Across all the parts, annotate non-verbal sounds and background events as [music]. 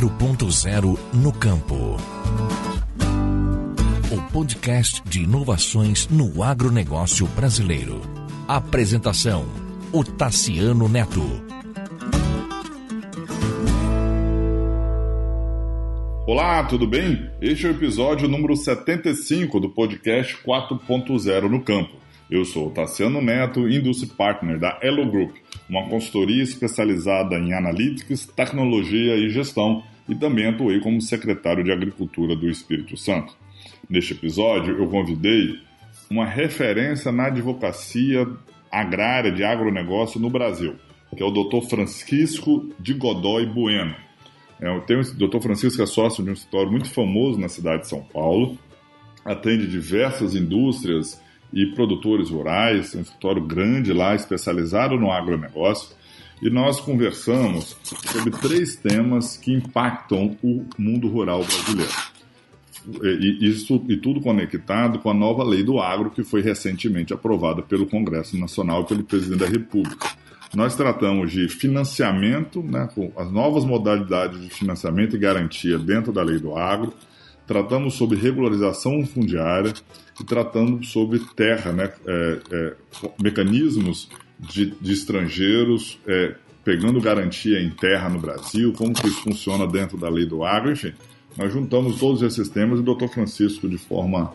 4.0 no campo. O podcast de inovações no agronegócio brasileiro. Apresentação: o Tassiano Neto. Olá, tudo bem? Este é o episódio número 75 do podcast 4.0 no campo. Eu sou o Tassiano Neto, Industry Partner da Elo Group, uma consultoria especializada em analytics, tecnologia e gestão, e também atuei como secretário de Agricultura do Espírito Santo. Neste episódio, eu convidei uma referência na advocacia agrária de agronegócio no Brasil, que é o Dr. Francisco de Godoy Bueno. É, o Dr. Francisco é sócio de um escritório muito famoso na cidade de São Paulo, atende diversas indústrias e produtores rurais, um escritório grande lá, especializado no agronegócio, e nós conversamos sobre três temas que impactam o mundo rural brasileiro. E, isso, e tudo conectado com a nova lei do agro, que foi recentemente aprovada pelo Congresso Nacional e pelo Presidente da República. Nós tratamos de financiamento, né, as novas modalidades de financiamento e garantia dentro da lei do agro, tratamos sobre regularização fundiária e tratando sobre terra, né, é, é, mecanismos de, de estrangeiros é, pegando garantia em terra no Brasil, como que isso funciona dentro da lei do agro, enfim. Nós juntamos todos esses temas e o Dr. Francisco, de forma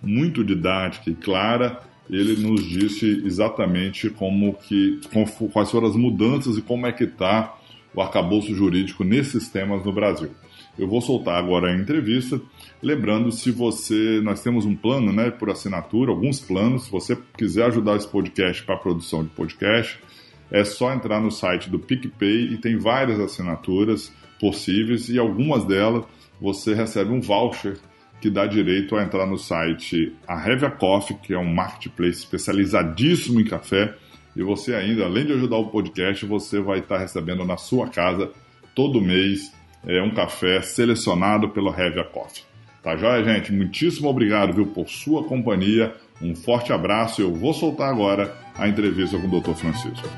muito didática e clara, ele nos disse exatamente como que, quais foram as mudanças e como é que está o arcabouço jurídico nesses temas no Brasil. Eu vou soltar agora a entrevista, lembrando se você, nós temos um plano, né, por assinatura, alguns planos, se você quiser ajudar esse podcast para a produção de podcast, é só entrar no site do PicPay e tem várias assinaturas possíveis e algumas delas você recebe um voucher que dá direito a entrar no site a Revia Coffee, que é um marketplace especializadíssimo em café, e você ainda, além de ajudar o podcast, você vai estar recebendo na sua casa todo mês é, um café selecionado pelo Revia Coffee. Tá joia, gente? Muitíssimo obrigado viu, por sua companhia. Um forte abraço. Eu vou soltar agora a entrevista com o Dr. Francisco.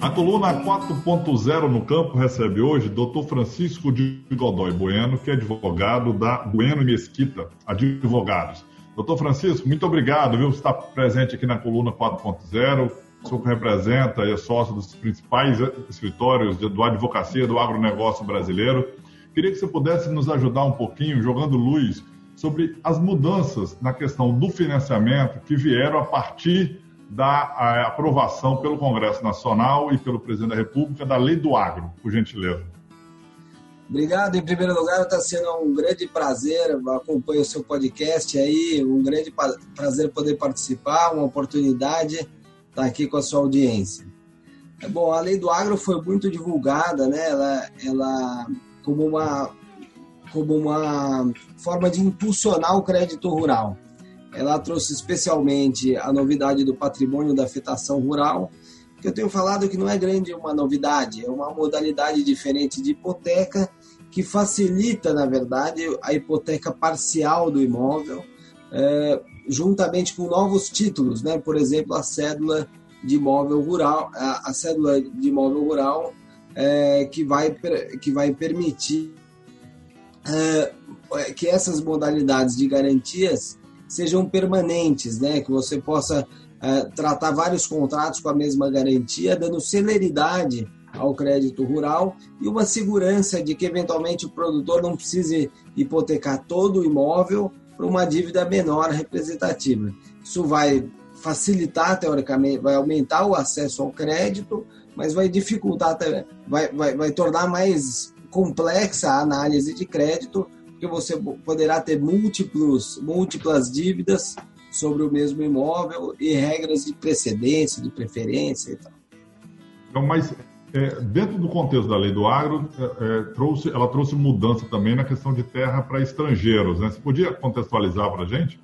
A coluna 4.0 no campo recebe hoje Dr. Francisco de Godoy Bueno, que é advogado da Bueno Mesquita Advogados. Doutor Francisco, muito obrigado viu, por estar presente aqui na coluna 4.0. O senhor representa e é sócio dos principais escritórios do advocacia do agronegócio brasileiro. Queria que você pudesse nos ajudar um pouquinho, jogando luz sobre as mudanças na questão do financiamento que vieram a partir da aprovação pelo Congresso Nacional e pelo Presidente da República da Lei do Agro, por gentileza. Obrigado. Em primeiro lugar, está sendo um grande prazer, acompanho o seu podcast aí, um grande prazer poder participar, uma oportunidade estar tá aqui com a sua audiência. É bom, a lei do agro foi muito divulgada, né? Ela, ela como uma como uma forma de impulsionar o crédito rural. Ela trouxe especialmente a novidade do patrimônio da afetação rural, que eu tenho falado que não é grande uma novidade, é uma modalidade diferente de hipoteca que facilita, na verdade, a hipoteca parcial do imóvel, é, juntamente com novos títulos, né? por exemplo, a cédula de imóvel rural, a, a cédula de imóvel rural é, que, vai, que vai permitir é, que essas modalidades de garantias sejam permanentes, né? que você possa é, tratar vários contratos com a mesma garantia, dando celeridade ao crédito rural e uma segurança de que eventualmente o produtor não precise hipotecar todo o imóvel para uma dívida menor representativa. Isso vai facilitar, teoricamente, vai aumentar o acesso ao crédito, mas vai dificultar, vai, vai, vai tornar mais complexa a análise de crédito, porque você poderá ter múltiplos, múltiplas dívidas sobre o mesmo imóvel e regras de precedência, de preferência e tal. Então, mas é, dentro do contexto da lei do agro, é, é, trouxe, ela trouxe mudança também na questão de terra para estrangeiros. Né? Você podia contextualizar para a gente?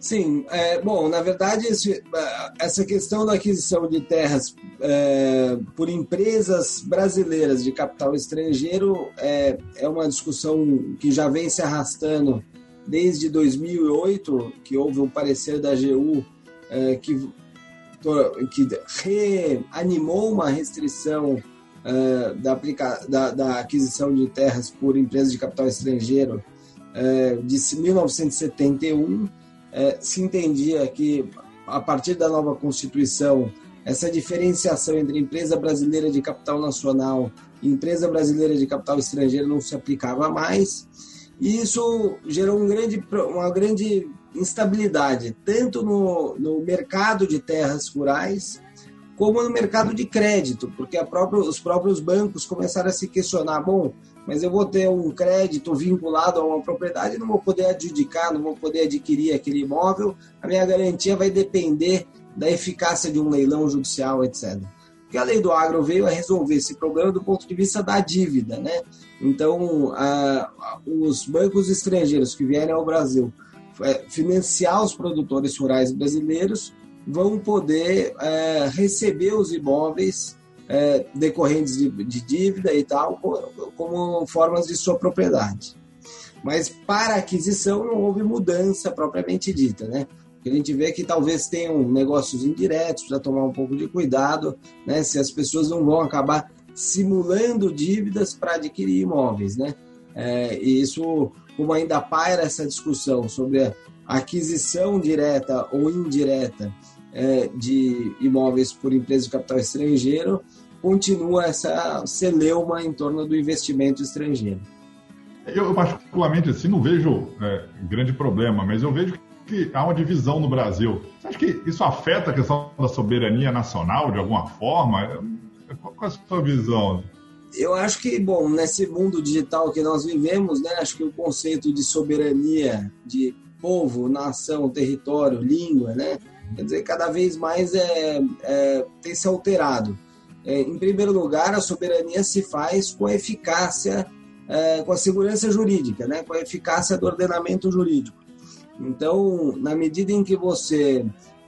Sim, é, bom, na verdade, esse, é, essa questão da aquisição de terras é, por empresas brasileiras de capital estrangeiro é, é uma discussão que já vem se arrastando desde 2008, que houve um parecer da AGU é, que, que reanimou uma restrição é, da, aplica, da, da, aquisição de terras por empresas de capital estrangeiro é, de 1971. É, se entendia que, a partir da nova Constituição, essa diferenciação entre empresa brasileira de capital nacional e empresa brasileira de capital estrangeiro não se aplicava mais. E isso gerou um grande, uma grande instabilidade, tanto no, no mercado de terras rurais, como no mercado de crédito, porque os próprios bancos começaram a se questionar: bom, mas eu vou ter um crédito vinculado a uma propriedade, não vou poder adjudicar, não vou poder adquirir aquele imóvel, a minha garantia vai depender da eficácia de um leilão judicial, etc. Porque a lei do agro veio a resolver esse problema do ponto de vista da dívida, né? Então, a, os bancos estrangeiros que vierem ao Brasil é, financiar os produtores rurais brasileiros vão poder é, receber os imóveis é, decorrentes de, de, dívida e tal como, como formas de sua propriedade. Mas para aquisição não houve mudança propriamente dita, né? A gente vê que talvez tenham negócios indiretos, para tomar um pouco de cuidado, né? Se as pessoas não vão acabar simulando dívidas para adquirir imóveis, né? É, e isso, como ainda paira essa discussão sobre a aquisição direta ou indireta é, de imóveis por empresas de capital estrangeiro, continua essa celeuma em torno do investimento estrangeiro. Eu, particularmente, assim, não vejo é, grande problema, mas eu vejo que há uma divisão no Brasil. Você acha que isso afeta a questão da soberania nacional de alguma forma? Qual é a sua visão? Eu acho que, bom, nesse mundo digital que nós vivemos, né, acho que o conceito de soberania, de povo, nação, território, língua, né, quer dizer, cada vez mais é, é tem se alterado. É, em primeiro lugar, a soberania se faz com a eficácia, é, com a segurança jurídica, né, com a eficácia do ordenamento jurídico. Então, na medida em que você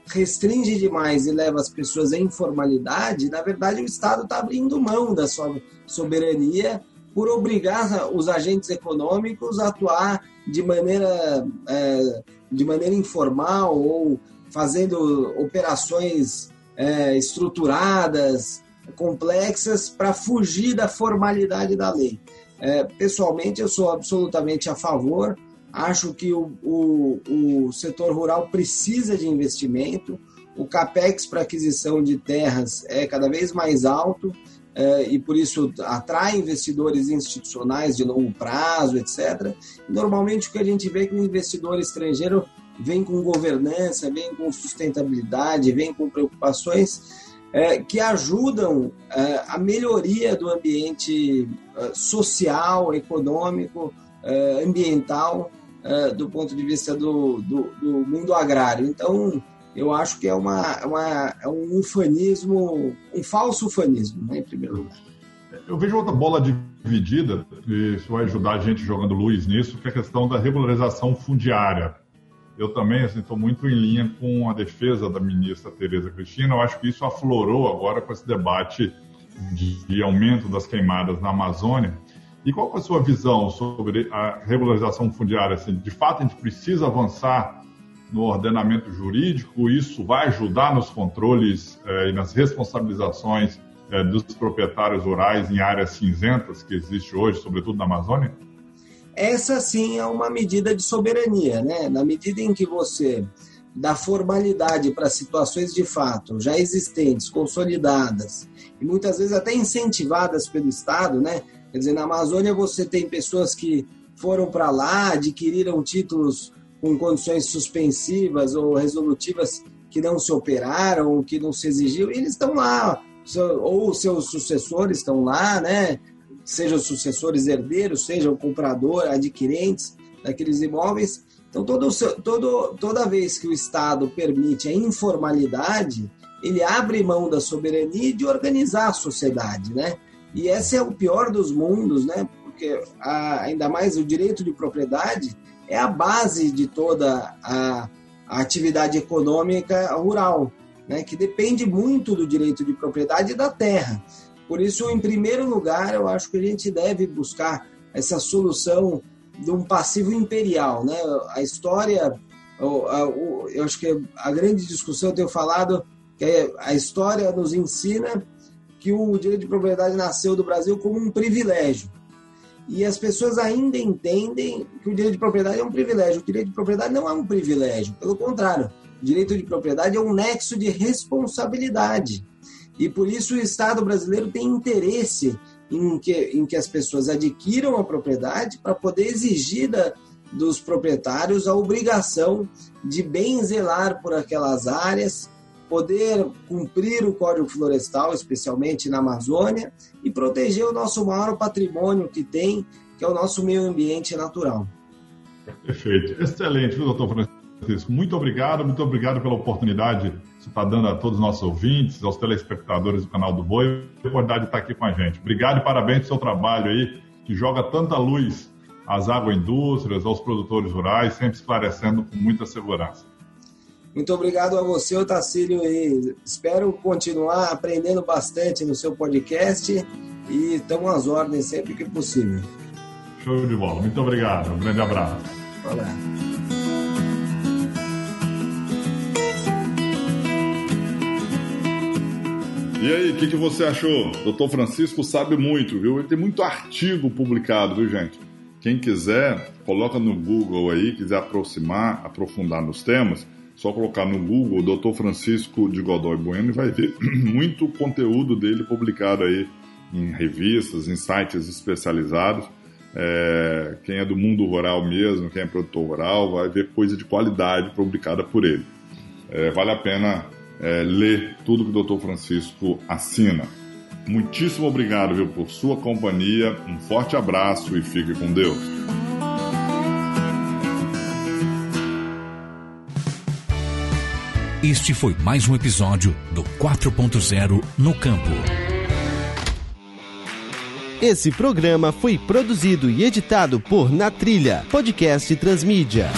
restringe demais e leva as pessoas à informalidade, na verdade o Estado está abrindo mão da sua soberania por obrigar os agentes econômicos a atuar de maneira, é, de maneira informal ou fazendo operações é, estruturadas, complexas, para fugir da formalidade da lei. É, pessoalmente, eu sou absolutamente a favor Acho que o, o, o setor rural precisa de investimento. O capex para aquisição de terras é cada vez mais alto é, e por isso atrai investidores institucionais de longo prazo, etc. Normalmente o que a gente vê é que o investidor estrangeiro vem com governança, vem com sustentabilidade, vem com preocupações é, que ajudam é, a melhoria do ambiente é, social, econômico, é, ambiental uh, do ponto de vista do, do, do, mundo agrário. Então, eu acho que é, uma, é uma, é um ufanismo, um falso ufanismo, né, em primeiro lugar. Eu vejo outra bola dividida, e isso vai ajudar a gente jogando luz nisso, que é a questão da regularização fundiária. Eu também estou assim, muito em linha com a defesa da ministra Tereza Cristina. Eu acho que isso aflorou agora com esse debate de, de aumento das queimadas na Amazônia. E qual é a sua visão sobre a regularização fundiária? Assim, de fato, a gente precisa avançar no ordenamento jurídico? Isso vai ajudar nos controles eh, e nas responsabilizações eh, dos proprietários rurais em áreas cinzentas que existe hoje, sobretudo na Amazônia? Essa sim é uma medida de soberania, né? Na medida em que você dá formalidade para situações de fato já existentes, consolidadas e muitas vezes até incentivadas pelo Estado, né? Quer dizer, na Amazônia você tem pessoas que foram para lá, adquiriram títulos com condições suspensivas ou resolutivas que não se operaram, que não se exigiu, e eles estão lá, ou seus sucessores estão lá, né? Sejam sucessores herdeiros, sejam comprador, adquirentes daqueles imóveis. Então, todo, todo, toda vez que o Estado permite a informalidade, ele abre mão da soberania de organizar a sociedade, né? E esse é o pior dos mundos, né? Porque a, ainda mais o direito de propriedade é a base de toda a, a atividade econômica rural, né? Que depende muito do direito de propriedade da terra. Por isso, em primeiro lugar, eu acho que a gente deve buscar essa solução de um passivo imperial. Né? A história, eu acho que a grande discussão eu tenho falado que a história nos ensina que o direito de propriedade nasceu do Brasil como um privilégio. E as pessoas ainda entendem que o direito de propriedade é um privilégio. O direito de propriedade não é um privilégio, pelo contrário, o direito de propriedade é um nexo de responsabilidade. E por isso o Estado brasileiro tem interesse em que, em que as pessoas adquiram a propriedade para poder exigir da, dos proprietários a obrigação de bem zelar por aquelas áreas, poder cumprir o Código Florestal, especialmente na Amazônia, e proteger o nosso maior patrimônio que tem, que é o nosso meio ambiente natural. Perfeito. Excelente, doutor Francisco? Muito obrigado, muito obrigado pela oportunidade que você está dando a todos os nossos ouvintes, aos telespectadores do canal do Boi, a oportunidade de estar aqui com a gente. Obrigado e parabéns pelo seu trabalho aí, que joga tanta luz às agroindústrias, aos produtores rurais, sempre esclarecendo com muita segurança. Muito obrigado a você, Otacílio, e espero continuar aprendendo bastante no seu podcast e estamos às ordens sempre que possível. Show de bola. Muito obrigado. Um grande abraço. Olá. E aí, o que, que, você achou? Doutor Francisco sabe muito, viu? Ele tem muito artigo publicado, viu, gente? Quem quiser, coloca no Google aí, quiser aproximar, aprofundar nos temas, só colocar no Google Dr. Francisco de Godoy Bueno e vai ver [clears throat] muito conteúdo dele publicado aí em revistas, em sites especializados. É, quem é do mundo rural mesmo, quem é produtor rural, vai ver coisa de qualidade publicada por ele. É, vale a pena é, ler tudo que o Dr. Francisco assina. Muitíssimo obrigado viu, por sua companhia, um forte abraço e fique com Deus. Este foi mais um episódio do 4.0 no Campo. Esse programa foi produzido e editado por Na Trilha, podcast Transmídia.